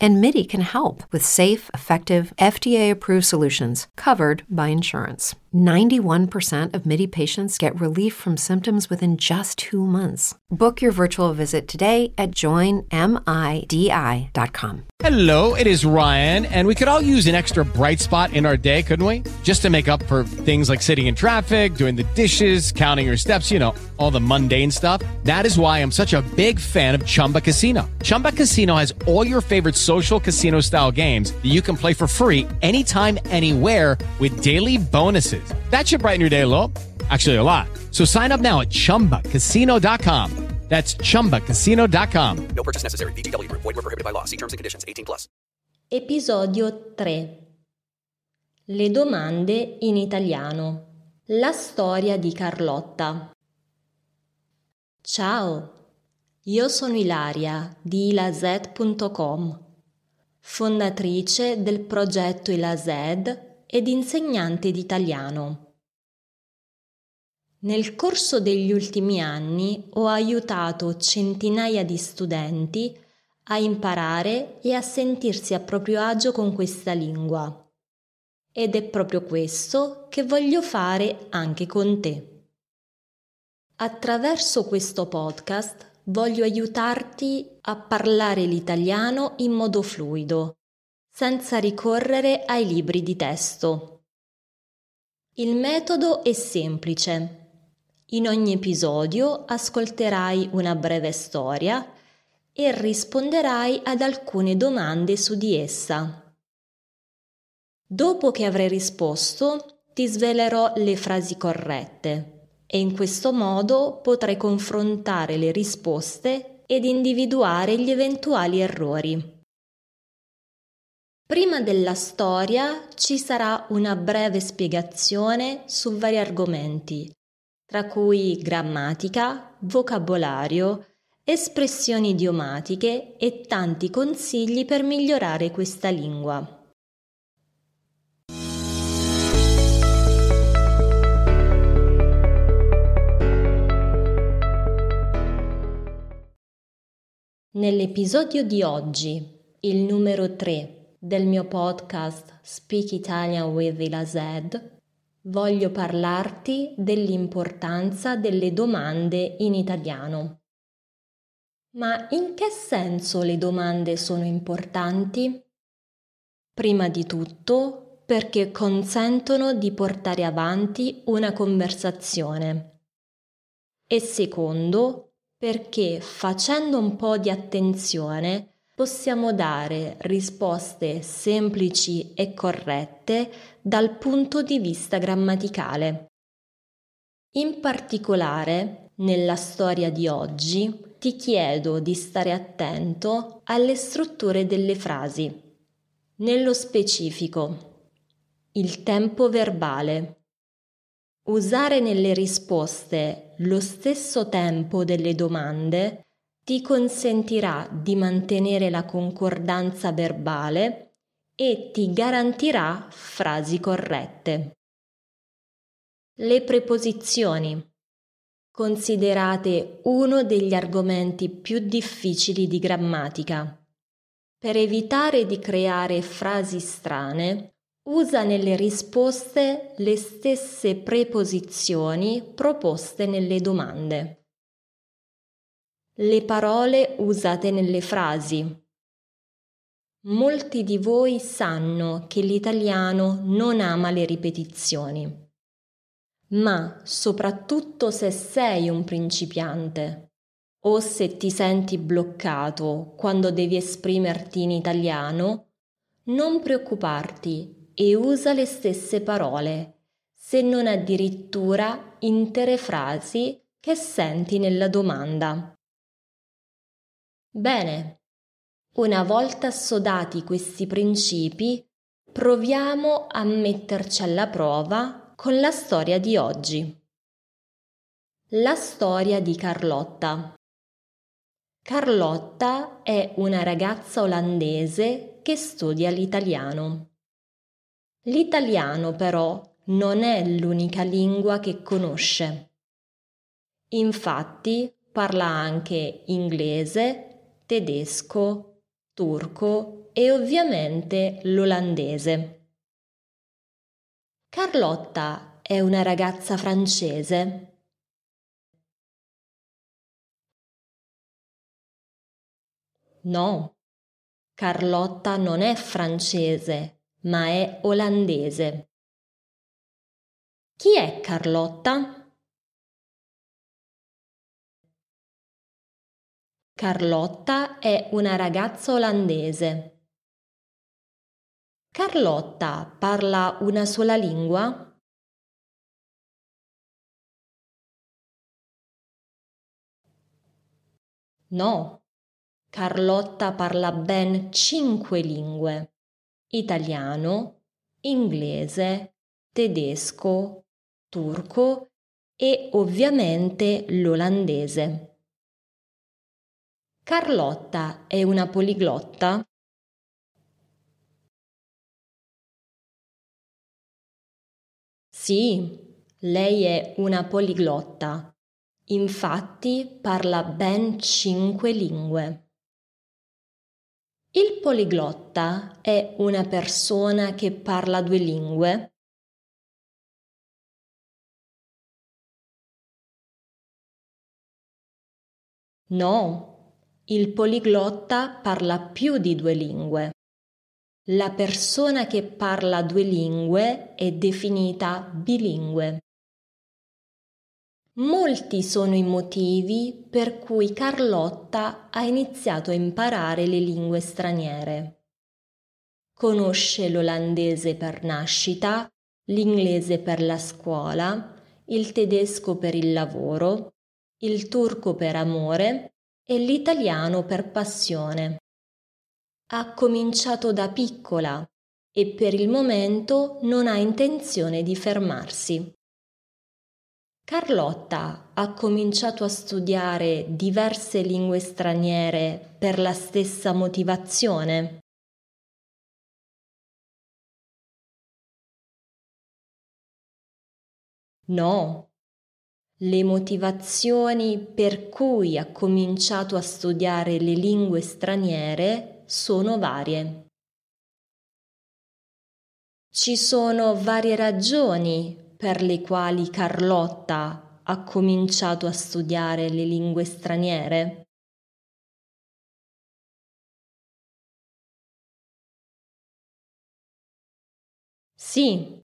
And MIDI can help with safe, effective, FDA approved solutions covered by insurance. 91% of MIDI patients get relief from symptoms within just two months. Book your virtual visit today at joinmidi.com. Hello, it is Ryan, and we could all use an extra bright spot in our day, couldn't we? Just to make up for things like sitting in traffic, doing the dishes, counting your steps, you know, all the mundane stuff. That is why I'm such a big fan of Chumba Casino. Chumba Casino has all your favorite social casino style games that you can play for free anytime, anywhere with daily bonuses. That should brighten your day a little. Actually, a lot. So sign up now at chumbacasino.com. That's chumbacasino.com. No purchase necessary. VGW Group. Void were prohibited by law. See terms and conditions. 18 plus. Episodio 3 Le domande in italiano. La storia di Carlotta. Ciao, io sono Ilaria di ilaz.com, fondatrice del progetto Ilaz ed insegnante di italiano. Nel corso degli ultimi anni ho aiutato centinaia di studenti a imparare e a sentirsi a proprio agio con questa lingua. Ed è proprio questo che voglio fare anche con te. Attraverso questo podcast voglio aiutarti a parlare l'italiano in modo fluido, senza ricorrere ai libri di testo. Il metodo è semplice. In ogni episodio ascolterai una breve storia e risponderai ad alcune domande su di essa. Dopo che avrai risposto, ti svelerò le frasi corrette e in questo modo potrai confrontare le risposte ed individuare gli eventuali errori. Prima della storia ci sarà una breve spiegazione su vari argomenti tra cui grammatica, vocabolario, espressioni idiomatiche e tanti consigli per migliorare questa lingua. Nell'episodio di oggi, il numero 3 del mio podcast Speak Italian with Ilazed, voglio parlarti dell'importanza delle domande in italiano. Ma in che senso le domande sono importanti? Prima di tutto perché consentono di portare avanti una conversazione e secondo perché facendo un po' di attenzione possiamo dare risposte semplici e corrette dal punto di vista grammaticale. In particolare, nella storia di oggi, ti chiedo di stare attento alle strutture delle frasi. Nello specifico, il tempo verbale. Usare nelle risposte lo stesso tempo delle domande ti consentirà di mantenere la concordanza verbale e ti garantirà frasi corrette. Le preposizioni considerate uno degli argomenti più difficili di grammatica. Per evitare di creare frasi strane, usa nelle risposte le stesse preposizioni proposte nelle domande le parole usate nelle frasi. Molti di voi sanno che l'italiano non ama le ripetizioni, ma soprattutto se sei un principiante o se ti senti bloccato quando devi esprimerti in italiano, non preoccuparti e usa le stesse parole, se non addirittura intere frasi che senti nella domanda. Bene, una volta assodati questi principi, proviamo a metterci alla prova con la storia di oggi. La storia di Carlotta. Carlotta è una ragazza olandese che studia l'italiano. L'italiano però non è l'unica lingua che conosce. Infatti parla anche inglese, tedesco, turco e ovviamente l'olandese. Carlotta è una ragazza francese. No, Carlotta non è francese, ma è olandese. Chi è Carlotta? Carlotta è una ragazza olandese. Carlotta parla una sola lingua? No, Carlotta parla ben cinque lingue. Italiano, inglese, tedesco, turco e ovviamente l'olandese. Carlotta è una poliglotta? Sì, lei è una poliglotta. Infatti parla ben cinque lingue. Il poliglotta è una persona che parla due lingue? No, il poliglotta parla più di due lingue. La persona che parla due lingue è definita bilingue. Molti sono i motivi per cui Carlotta ha iniziato a imparare le lingue straniere. Conosce l'olandese per nascita, l'inglese per la scuola, il tedesco per il lavoro, il turco per amore e l'italiano per passione. Ha cominciato da piccola e per il momento non ha intenzione di fermarsi. Carlotta ha cominciato a studiare diverse lingue straniere per la stessa motivazione. No, le motivazioni per cui ha cominciato a studiare le lingue straniere sono varie. Ci sono varie ragioni per le quali Carlotta ha cominciato a studiare le lingue straniere? Sì,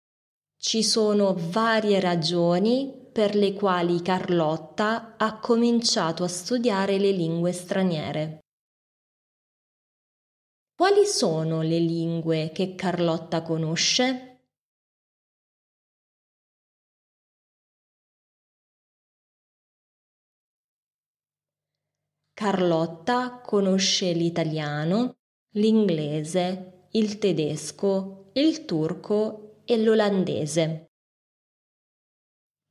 ci sono varie ragioni per le quali Carlotta ha cominciato a studiare le lingue straniere. Quali sono le lingue che Carlotta conosce? Carlotta conosce l'italiano, l'inglese, il tedesco, il turco e l'olandese.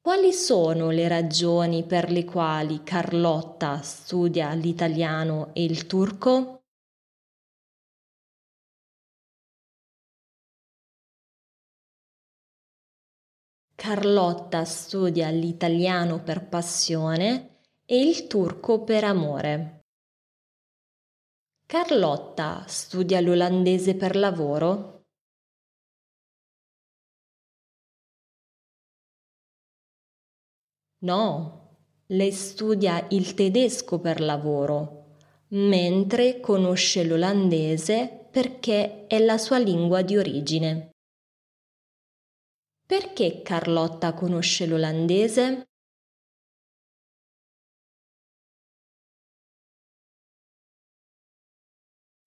Quali sono le ragioni per le quali Carlotta studia l'italiano e il turco? Carlotta studia l'italiano per passione e il turco per amore. Carlotta studia l'olandese per lavoro? No, lei studia il tedesco per lavoro, mentre conosce l'olandese perché è la sua lingua di origine. Perché Carlotta conosce l'olandese?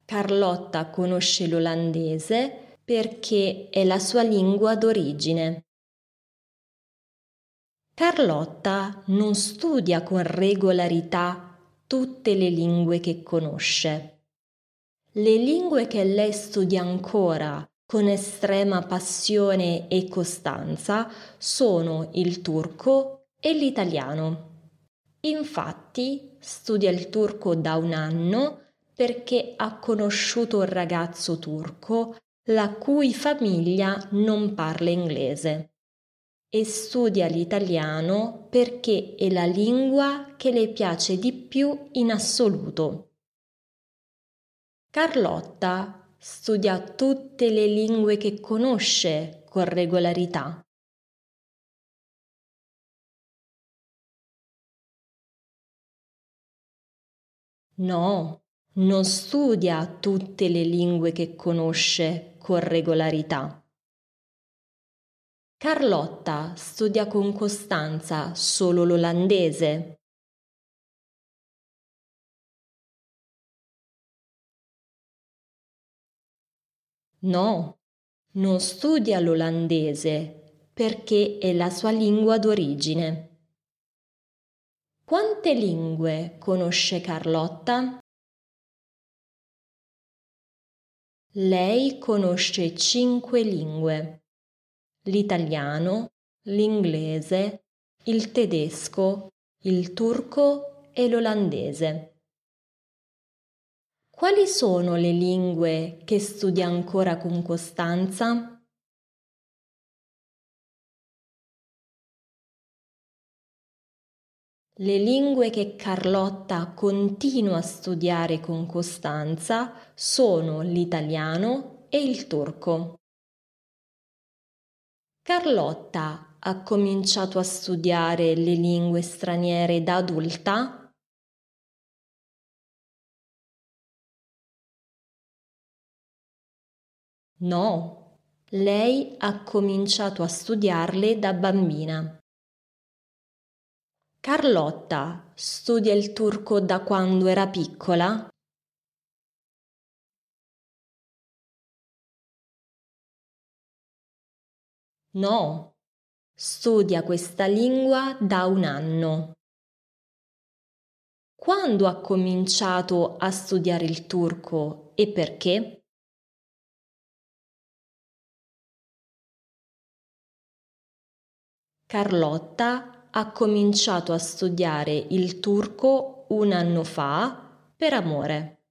Carlotta conosce l'olandese perché è la sua lingua d'origine. Carlotta non studia con regolarità tutte le lingue che conosce. Le lingue che lei studia ancora con estrema passione e costanza sono il turco e l'italiano. Infatti studia il turco da un anno perché ha conosciuto un ragazzo turco la cui famiglia non parla inglese e studia l'italiano perché è la lingua che le piace di più in assoluto. Carlotta studia tutte le lingue che conosce con regolarità. No, non studia tutte le lingue che conosce con regolarità. Carlotta studia con costanza solo l'olandese. No, non studia l'olandese perché è la sua lingua d'origine. Quante lingue conosce Carlotta? Lei conosce cinque lingue. L'italiano, l'inglese, il tedesco, il turco e l'olandese. Quali sono le lingue che studia ancora con costanza? Le lingue che Carlotta continua a studiare con costanza sono l'italiano e il turco. Carlotta ha cominciato a studiare le lingue straniere da adulta? No, lei ha cominciato a studiarle da bambina. Carlotta studia il turco da quando era piccola? No, studia questa lingua da un anno. Quando ha cominciato a studiare il turco e perché? Carlotta ha cominciato a studiare il turco un anno fa per amore.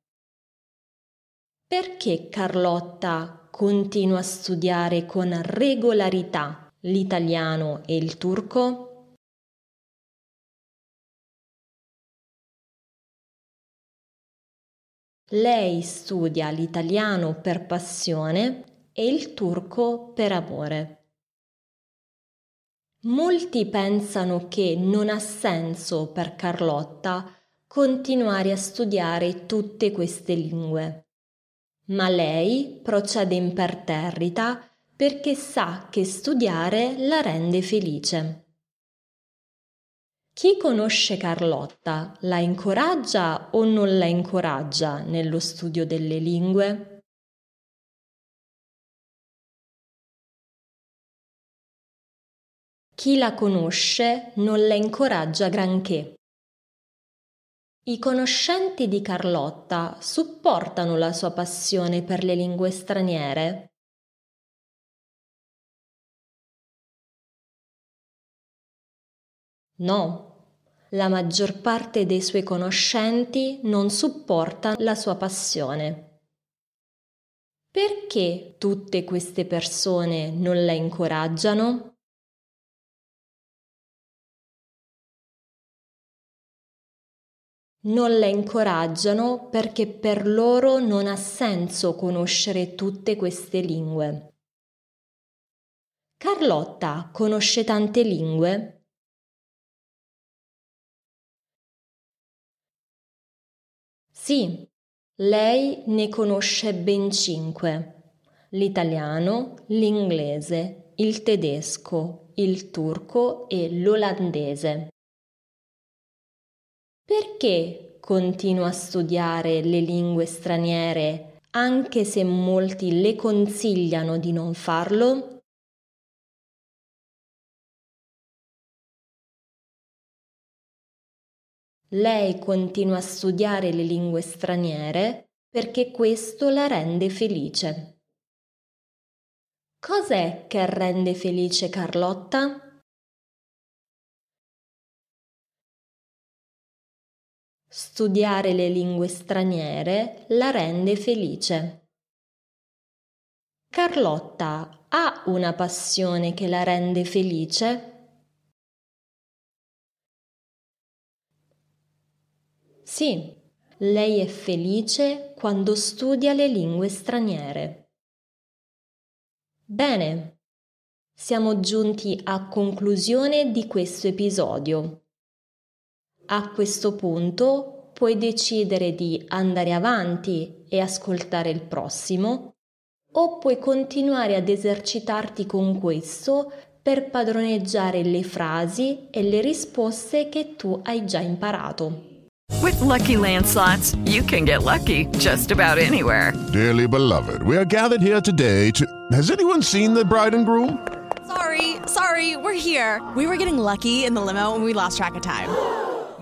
Perché Carlotta continua a studiare con regolarità l'italiano e il turco? Lei studia l'italiano per passione e il turco per amore. Molti pensano che non ha senso per Carlotta continuare a studiare tutte queste lingue. Ma lei procede imperterrita perché sa che studiare la rende felice. Chi conosce Carlotta la incoraggia o non la incoraggia nello studio delle lingue? Chi la conosce non la incoraggia granché. I conoscenti di Carlotta supportano la sua passione per le lingue straniere? No, la maggior parte dei suoi conoscenti non supporta la sua passione. Perché tutte queste persone non la incoraggiano? Non la incoraggiano perché per loro non ha senso conoscere tutte queste lingue. Carlotta conosce tante lingue? Sì, lei ne conosce ben cinque. L'italiano, l'inglese, il tedesco, il turco e l'olandese. Perché continua a studiare le lingue straniere anche se molti le consigliano di non farlo? Lei continua a studiare le lingue straniere perché questo la rende felice. Cos'è che rende felice Carlotta? Studiare le lingue straniere la rende felice. Carlotta ha una passione che la rende felice? Sì, lei è felice quando studia le lingue straniere. Bene, siamo giunti a conclusione di questo episodio. A questo punto puoi decidere di andare avanti e ascoltare il prossimo o puoi continuare ad esercitarti con questo per padroneggiare le frasi e le risposte che tu hai già imparato. With lucky landslots, you can get lucky just about anywhere. Dearly beloved, we are gathered here today to. Has anyone seen the bride and groom? Sorry, sorry, we're here. We were getting lucky in the limo and we lost track of time.